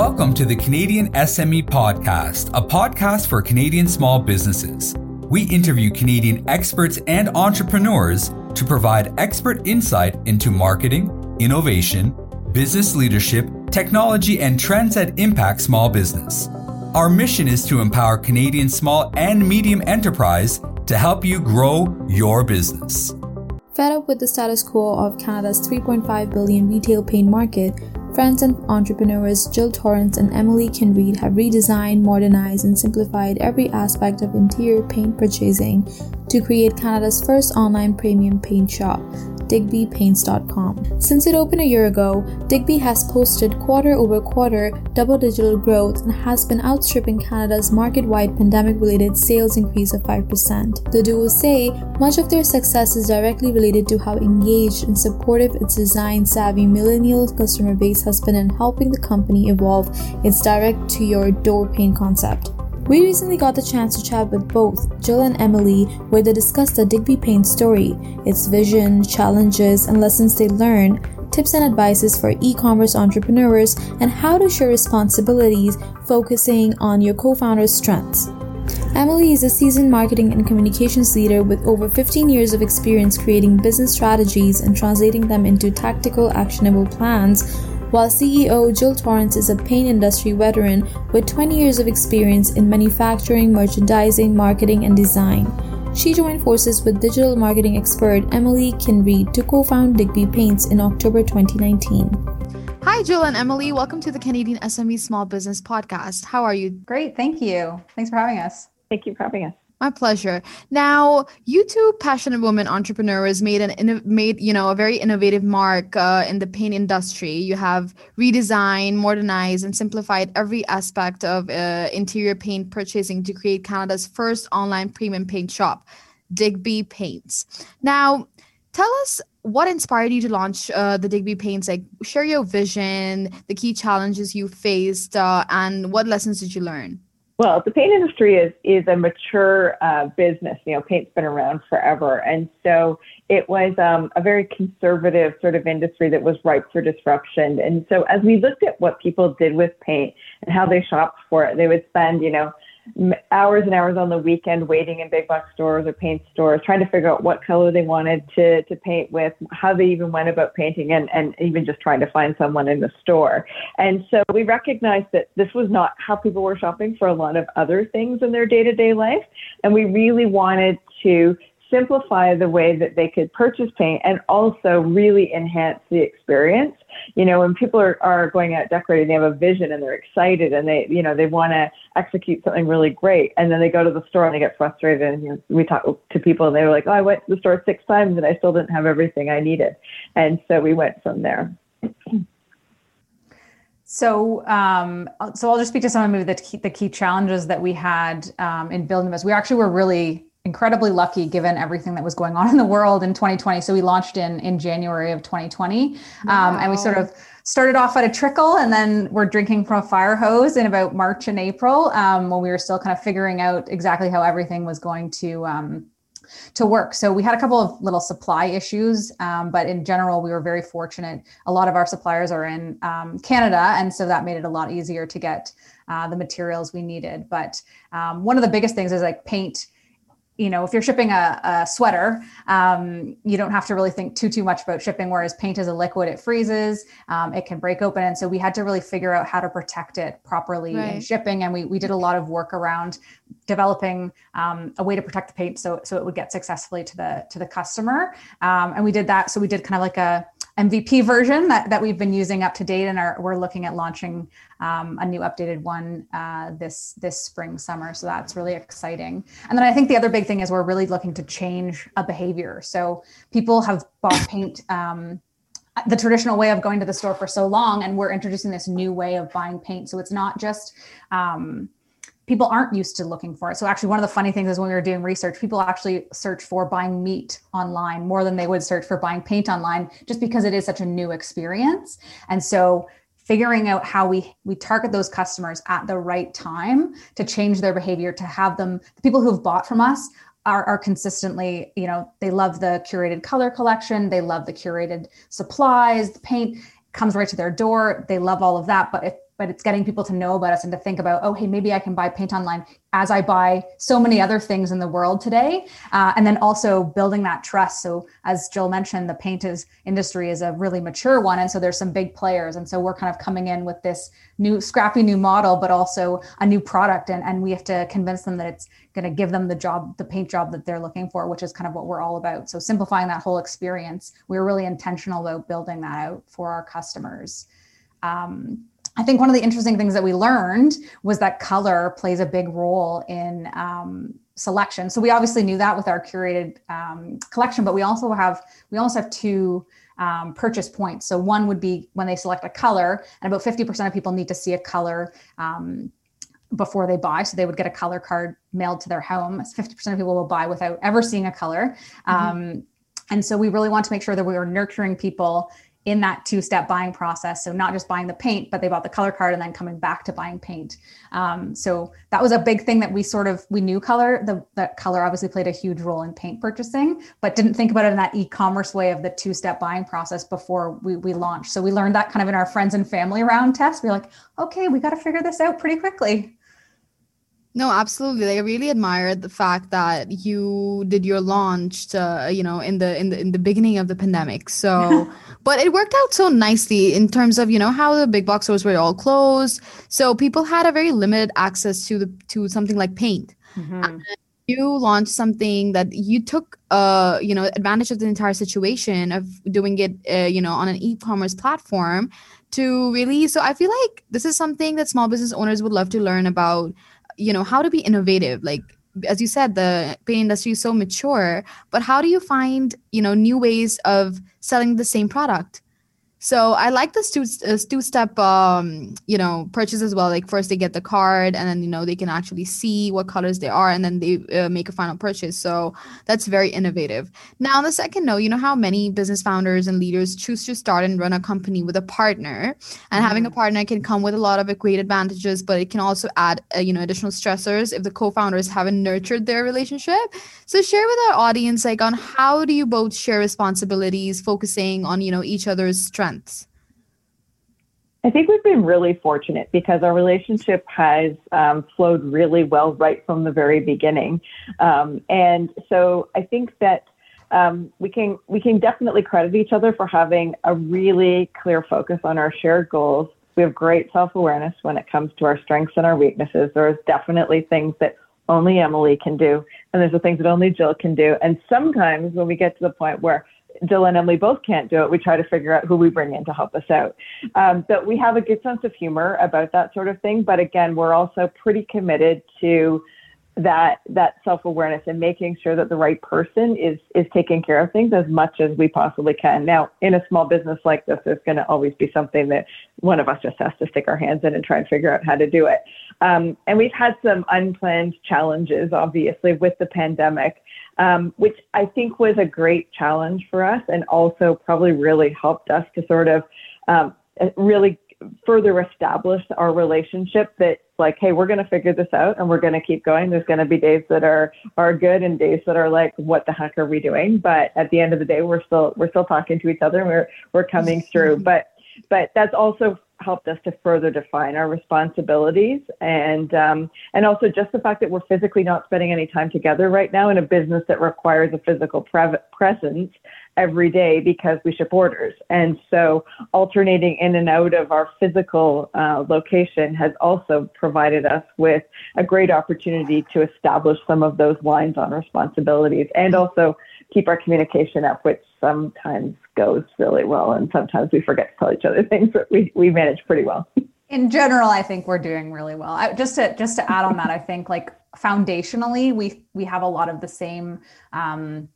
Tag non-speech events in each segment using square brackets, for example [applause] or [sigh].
Welcome to the Canadian SME Podcast, a podcast for Canadian small businesses. We interview Canadian experts and entrepreneurs to provide expert insight into marketing, innovation, business leadership, technology, and trends that impact small business. Our mission is to empower Canadian small and medium enterprise to help you grow your business. Fed up with the status quo of Canada's 3.5 billion retail paint market, friends and entrepreneurs Jill Torrance and Emily Kinread have redesigned, modernized, and simplified every aspect of interior paint purchasing to create Canada's first online premium paint shop digbypaints.com. Since it opened a year ago, Digby has posted quarter over quarter double digital growth and has been outstripping Canada's market wide pandemic related sales increase of 5%. The duo say much of their success is directly related to how engaged and supportive its design savvy millennial customer base has been in helping the company evolve its direct to your door paint concept. We recently got the chance to chat with both Jill and Emily, where they discussed the Digby Paint story, its vision, challenges, and lessons they learned, tips and advices for e commerce entrepreneurs, and how to share responsibilities, focusing on your co founder's strengths. Emily is a seasoned marketing and communications leader with over 15 years of experience creating business strategies and translating them into tactical, actionable plans while CEO Jill Torrance is a paint industry veteran with 20 years of experience in manufacturing, merchandising, marketing, and design. She joined forces with digital marketing expert Emily Kinread to co found Digby Paints in October 2019. Hi, Jill and Emily. Welcome to the Canadian SME Small Business Podcast. How are you? Great. Thank you. Thanks for having us. Thank you for having us. My pleasure. Now, you two passionate women entrepreneurs made an made you know a very innovative mark uh, in the paint industry. You have redesigned, modernized, and simplified every aspect of uh, interior paint purchasing to create Canada's first online premium paint shop, Digby Paints. Now, tell us what inspired you to launch uh, the Digby Paints. Like, share your vision, the key challenges you faced, uh, and what lessons did you learn? Well, the paint industry is is a mature uh, business. You know, paint's been around forever, and so it was um, a very conservative sort of industry that was ripe for disruption. And so, as we looked at what people did with paint and how they shopped for it, they would spend, you know, hours and hours on the weekend waiting in big box stores or paint stores, trying to figure out what color they wanted to, to paint with, how they even went about painting, and, and even just trying to find someone in the store. And so we recognized that this was not how people were shopping for a lot of other things in their day to day life. And we really wanted to simplify the way that they could purchase paint and also really enhance the experience. You know, when people are, are going out decorating, they have a vision and they're excited and they, you know, they want to execute something really great. And then they go to the store and they get frustrated. And you know, we talk to people and they were like, oh, I went to the store six times and I still didn't have everything I needed. And so we went from there. So, um, so I'll just speak to some of the key, the key challenges that we had um, in building this. We actually were really incredibly lucky given everything that was going on in the world in 2020. So we launched in in January of 2020, wow. um, and we sort of started off at a trickle, and then we're drinking from a fire hose in about March and April um, when we were still kind of figuring out exactly how everything was going to. Um, to work. So we had a couple of little supply issues, um, but in general, we were very fortunate. A lot of our suppliers are in um, Canada, and so that made it a lot easier to get uh, the materials we needed. But um, one of the biggest things is like paint you know, if you're shipping a, a sweater, um, you don't have to really think too too much about shipping. Whereas paint is a liquid, it freezes, um, it can break open, and so we had to really figure out how to protect it properly right. in shipping. And we we did a lot of work around developing um, a way to protect the paint so so it would get successfully to the to the customer. Um, and we did that. So we did kind of like a MVP version that, that we've been using up to date, and are, we're looking at launching um, a new updated one uh, this this spring summer. So that's really exciting. And then I think the other big thing is we're really looking to change a behavior. So people have bought paint. Um, the traditional way of going to the store for so long and we're introducing this new way of buying paint so it's not just um, people aren't used to looking for it. So actually one of the funny things is when we were doing research, people actually search for buying meat online more than they would search for buying paint online just because it is such a new experience. And so figuring out how we we target those customers at the right time to change their behavior to have them the people who have bought from us are, are consistently you know they love the curated color collection they love the curated supplies the paint comes right to their door they love all of that but if but it's getting people to know about us and to think about, oh, hey, maybe I can buy paint online as I buy so many other things in the world today. Uh, and then also building that trust. So as Jill mentioned, the paint is, industry is a really mature one. And so there's some big players. And so we're kind of coming in with this new scrappy new model, but also a new product. And, and we have to convince them that it's going to give them the job, the paint job that they're looking for, which is kind of what we're all about. So simplifying that whole experience, we we're really intentional about building that out for our customers. Um, I think one of the interesting things that we learned was that color plays a big role in um, selection. So we obviously knew that with our curated um, collection, but we also have we also have two um, purchase points. So one would be when they select a color, and about fifty percent of people need to see a color um, before they buy. So they would get a color card mailed to their home. Fifty percent of people will buy without ever seeing a color. Mm-hmm. Um, and so we really want to make sure that we are nurturing people in that two step buying process. So, not just buying the paint, but they bought the color card and then coming back to buying paint. Um, so, that was a big thing that we sort of we knew color. The, the color obviously played a huge role in paint purchasing, but didn't think about it in that e commerce way of the two step buying process before we, we launched. So, we learned that kind of in our friends and family round test. We we're like, okay, we got to figure this out pretty quickly. No, absolutely. I really admired the fact that you did your launch, to, you know, in the in the in the beginning of the pandemic. So, [laughs] but it worked out so nicely in terms of you know how the big box stores were all closed, so people had a very limited access to the to something like paint. Mm-hmm. You launched something that you took, uh, you know, advantage of the entire situation of doing it, uh, you know, on an e-commerce platform to really. So I feel like this is something that small business owners would love to learn about you know how to be innovative like as you said the paint industry is so mature but how do you find you know new ways of selling the same product so I like this two uh, two step um, you know purchase as well. Like first they get the card, and then you know they can actually see what colors they are, and then they uh, make a final purchase. So that's very innovative. Now on the second note, you know how many business founders and leaders choose to start and run a company with a partner, and mm-hmm. having a mm-hmm. partner can come with a lot of great advantages, but it can also add uh, you know additional stressors if the co-founders haven't nurtured their relationship. So share with our audience like on how do you both share responsibilities, focusing on you know each other's strengths months? I think we've been really fortunate because our relationship has um, flowed really well right from the very beginning, um, and so I think that um, we can we can definitely credit each other for having a really clear focus on our shared goals. We have great self awareness when it comes to our strengths and our weaknesses. There's definitely things that only Emily can do, and there's the things that only Jill can do. And sometimes when we get to the point where Jill and Emily both can't do it, we try to figure out who we bring in to help us out. Um, but we have a good sense of humor about that sort of thing. But again, we're also pretty committed to that that self-awareness and making sure that the right person is is taking care of things as much as we possibly can. Now, in a small business like this, there's going to always be something that one of us just has to stick our hands in and try and figure out how to do it. Um, and we've had some unplanned challenges, obviously, with the pandemic um, which I think was a great challenge for us and also probably really helped us to sort of um, really further establish our relationship that like hey we're going to figure this out and we're going to keep going. There's going to be days that are are good and days that are like what the heck are we doing? But at the end of the day we're still we're still talking to each other and we're we're coming through. [laughs] But but that's also helped us to further define our responsibilities and um, and also just the fact that we're physically not spending any time together right now in a business that requires a physical pre- presence every day because we ship orders and so alternating in and out of our physical uh, location has also provided us with a great opportunity to establish some of those lines on responsibilities and also keep our communication up which sometimes goes really well, and sometimes we forget to tell each other things, but we, we manage pretty well. In general, I think we're doing really well. I, just to just to add on that, I think like foundationally, we we have a lot of the same um,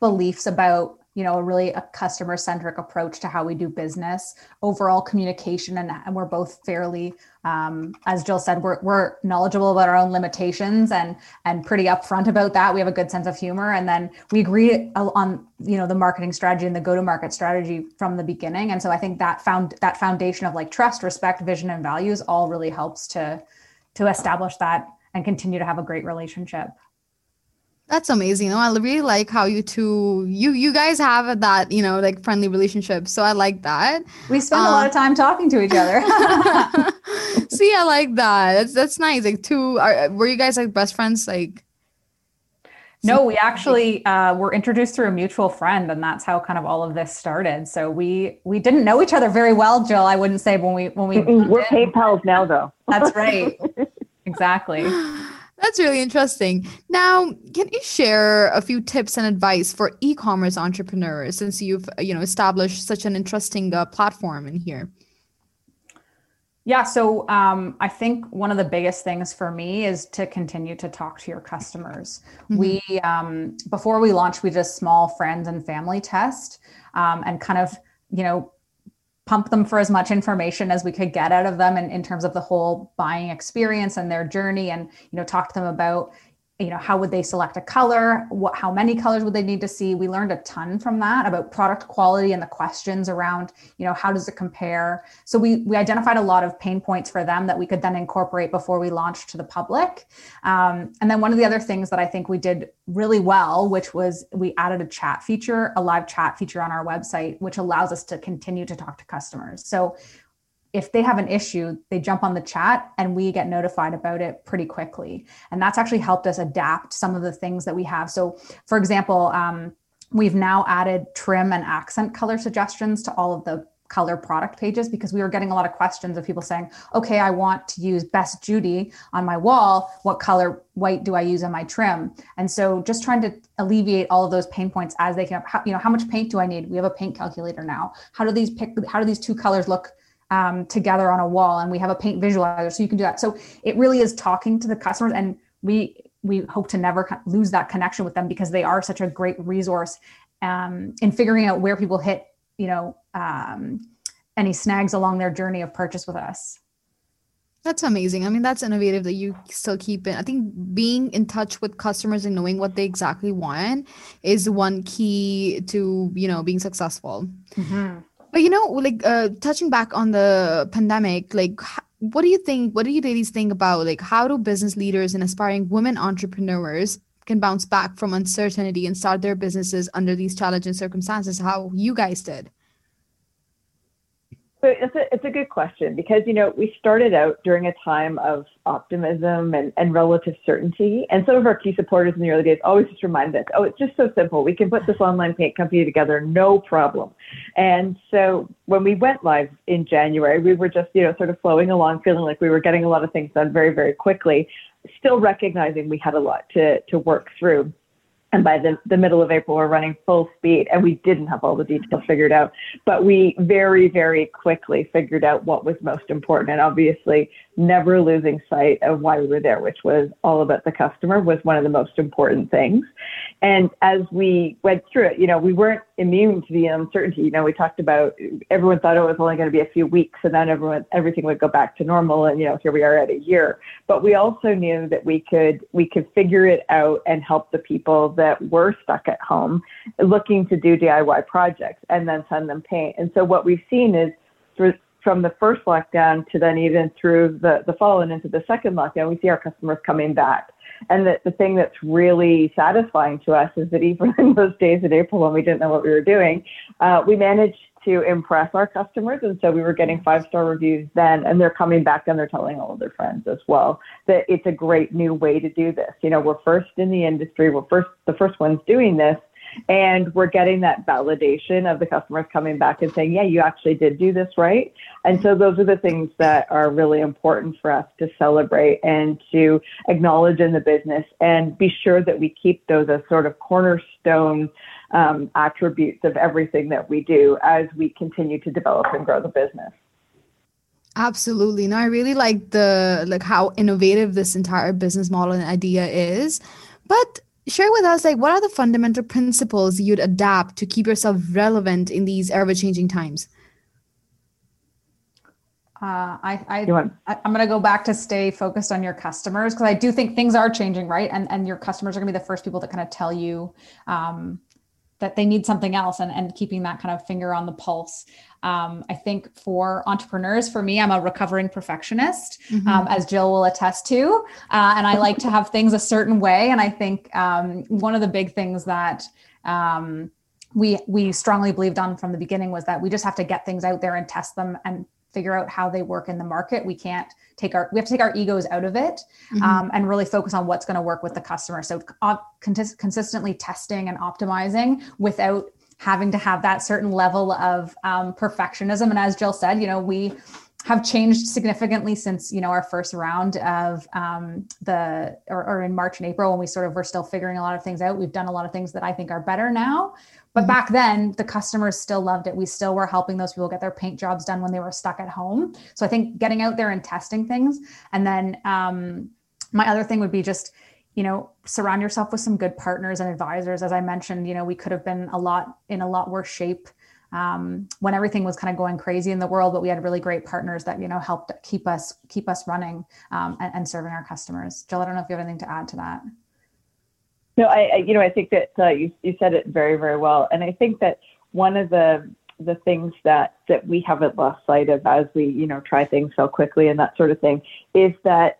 beliefs about you know, a really a customer centric approach to how we do business, overall communication, and, and we're both fairly, um, as Jill said, we're, we're knowledgeable about our own limitations and and pretty upfront about that. We have a good sense of humor, and then we agree on you know the marketing strategy and the go to market strategy from the beginning. And so I think that found that foundation of like trust, respect, vision, and values all really helps to to establish that and continue to have a great relationship. That's amazing. You know, I really like how you two you you guys have that, you know, like friendly relationship. So I like that. We spend um, a lot of um, time talking to each other. [laughs] [laughs] See, I like that. That's that's nice. Like two are, were you guys like best friends like no, we actually uh, were introduced through a mutual friend, and that's how kind of all of this started. So we we didn't know each other very well, Jill. I wouldn't say when we when we we're PayPal's now, though. That's right. [laughs] exactly. That's really interesting. Now, can you share a few tips and advice for e-commerce entrepreneurs since you've you know established such an interesting uh, platform in here? Yeah, so um, I think one of the biggest things for me is to continue to talk to your customers. Mm-hmm. We um, before we launched, we did a small friends and family test, um, and kind of you know pump them for as much information as we could get out of them in, in terms of the whole buying experience and their journey, and you know talk to them about you know how would they select a color? What how many colors would they need to see? We learned a ton from that about product quality and the questions around you know how does it compare? So we we identified a lot of pain points for them that we could then incorporate before we launched to the public. Um, and then one of the other things that i think we did really well which was we added a chat feature a live chat feature on our website which allows us to continue to talk to customers. So if they have an issue, they jump on the chat and we get notified about it pretty quickly. And that's actually helped us adapt some of the things that we have. So, for example, um, we've now added trim and accent color suggestions to all of the color product pages because we were getting a lot of questions of people saying, okay, I want to use Best Judy on my wall. What color white do I use on my trim? And so just trying to alleviate all of those pain points as they can, you know, how much paint do I need? We have a paint calculator now. How do these pick, how do these two colors look um, together on a wall and we have a paint visualizer so you can do that so it really is talking to the customers and we we hope to never lose that connection with them because they are such a great resource um, in figuring out where people hit you know um, any snags along their journey of purchase with us that's amazing. I mean, that's innovative that you still keep it. I think being in touch with customers and knowing what they exactly want is one key to, you know, being successful. Mm-hmm. But you know, like uh, touching back on the pandemic, like what do you think? What do you ladies think about like how do business leaders and aspiring women entrepreneurs can bounce back from uncertainty and start their businesses under these challenging circumstances? How you guys did? So it's a, it's a good question because, you know, we started out during a time of optimism and, and relative certainty. And some of our key supporters in the early days always just remind us, oh, it's just so simple. We can put this online paint company together, no problem. And so when we went live in January, we were just, you know, sort of flowing along, feeling like we were getting a lot of things done very, very quickly, still recognizing we had a lot to, to work through. And by the, the middle of April, we're running full speed, and we didn't have all the details figured out. But we very, very quickly figured out what was most important. And obviously, never losing sight of why we were there, which was all about the customer, was one of the most important things. And as we went through it, you know, we weren't immune to the uncertainty. You know, we talked about everyone thought oh, it was only going to be a few weeks and then everyone everything would go back to normal and you know, here we are at a year. But we also knew that we could we could figure it out and help the people that were stuck at home looking to do DIY projects and then send them paint. And so what we've seen is through from the first lockdown to then even through the, the fall and into the second lockdown, we see our customers coming back. And the, the thing that's really satisfying to us is that even [laughs] in those days in April when we didn't know what we were doing, uh, we managed to impress our customers. And so we were getting five star reviews then, and they're coming back and they're telling all of their friends as well that it's a great new way to do this. You know, we're first in the industry, we're first, the first ones doing this and we're getting that validation of the customers coming back and saying, yeah, you actually did do this right. And so those are the things that are really important for us to celebrate and to acknowledge in the business and be sure that we keep those as sort of cornerstone um, attributes of everything that we do as we continue to develop and grow the business. Absolutely. No, I really like the like how innovative this entire business model and idea is. But share with us like what are the fundamental principles you'd adapt to keep yourself relevant in these ever changing times uh, I, I, I am going to go back to stay focused on your customers because I do think things are changing, right? And and your customers are going to be the first people that kind of tell you um, that they need something else, and and keeping that kind of finger on the pulse. Um, I think for entrepreneurs, for me, I'm a recovering perfectionist, mm-hmm. um, as Jill will attest to. Uh, and I like to have things a certain way. And I think um, one of the big things that um, we we strongly believed on from the beginning was that we just have to get things out there and test them and figure out how they work in the market. We can't take our we have to take our egos out of it mm-hmm. um, and really focus on what's going to work with the customer. So uh, consistently testing and optimizing without having to have that certain level of um, perfectionism. And as Jill said, you know, we have changed significantly since you know our first round of um, the or, or, in March and April when we sort of were still figuring a lot of things out. We've done a lot of things that I think are better now. But mm-hmm. back then, the customers still loved it. We still were helping those people get their paint jobs done when they were stuck at home. So I think getting out there and testing things, and then um, my other thing would be just you know surround yourself with some good partners and advisors. As I mentioned, you know we could have been a lot in a lot worse shape um, when everything was kind of going crazy in the world, but we had really great partners that you know helped keep us keep us running um, and, and, serving our customers. Jill, I don't know if you have anything to add to that. No, I, I you know I think that uh, you you said it very very well, and I think that one of the the things that that we haven't lost sight of as we you know try things so quickly and that sort of thing is that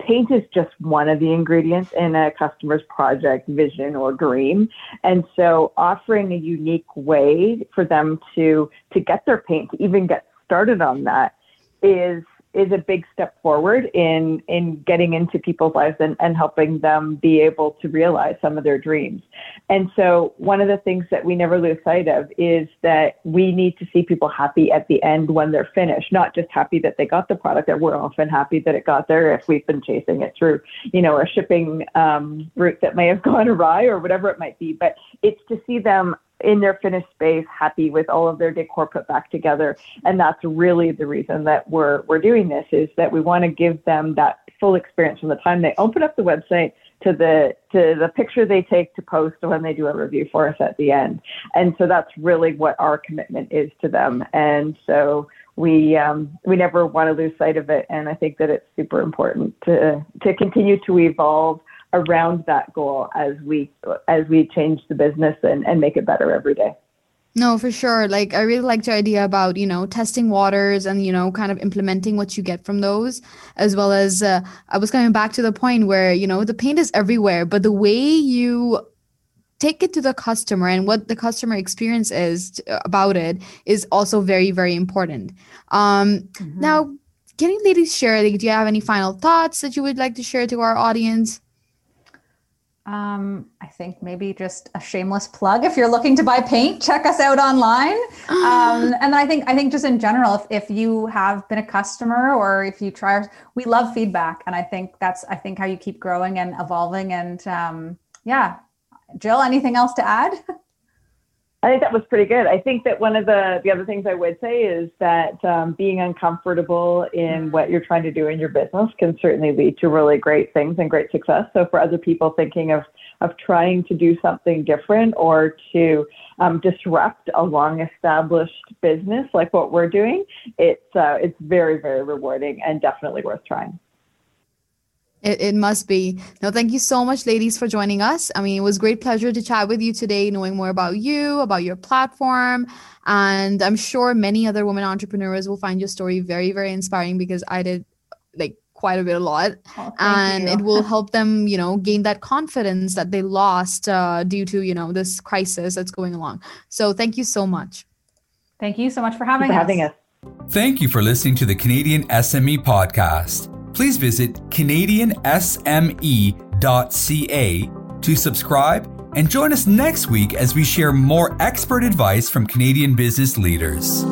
paint is just one of the ingredients in a customer's project vision or dream. And so offering a unique way for them to to get their paint to even get started on that is is a big step forward in in getting into people's lives and, and helping them be able to realize some of their dreams. And so one of the things that we never lose sight of is that we need to see people happy at the end when they're finished, not just happy that they got the product, that we're often happy that it got there if we've been chasing it through, you know, a shipping um, route that may have [laughs] gone awry or whatever it might be. But it's to see them in their finished space, happy with all of their decor put back together. And that's really the reason that we're we're doing this is that we want to give them that full experience from the time they open up the website to the to the picture they take to post when they do a review for us at the end. And so that's really what our commitment is to them. And so we um, we never want to lose sight of it. And I think that it's super important to to continue to evolve around that goal as we as we change the business and, and make it better every day. No, for sure. Like I really like the idea about, you know, testing waters and, you know, kind of implementing what you get from those, as well as uh, I was coming back to the point where, you know, the paint is everywhere, but the way you take it to the customer and what the customer experience is about it is also very, very important. Um, mm-hmm. Now, can you ladies share, like, do you have any final thoughts that you would like to share to our audience? Um, I think maybe just a shameless plug. If you're looking to buy paint, check us out online. Um, [gasps] and I think I think just in general, if, if you have been a customer or if you try, we love feedback, and I think that's I think how you keep growing and evolving. And um, yeah, Jill, anything else to add? [laughs] I think that was pretty good. I think that one of the, the other things I would say is that um, being uncomfortable in what you're trying to do in your business can certainly lead to really great things and great success. So for other people thinking of of trying to do something different or to um, disrupt a long established business like what we're doing, it's uh, it's very very rewarding and definitely worth trying. It, it must be. No, thank you so much, ladies, for joining us. I mean, it was great pleasure to chat with you today, knowing more about you, about your platform. And I'm sure many other women entrepreneurs will find your story very, very inspiring because I did like quite a bit a lot oh, and you. it will help them you know gain that confidence that they lost uh, due to you know this crisis that's going along so thank you so much thank you so much for having, for us. having us thank you for listening to the canadian sme podcast please visit canadiansme.ca to subscribe and join us next week as we share more expert advice from Canadian business leaders.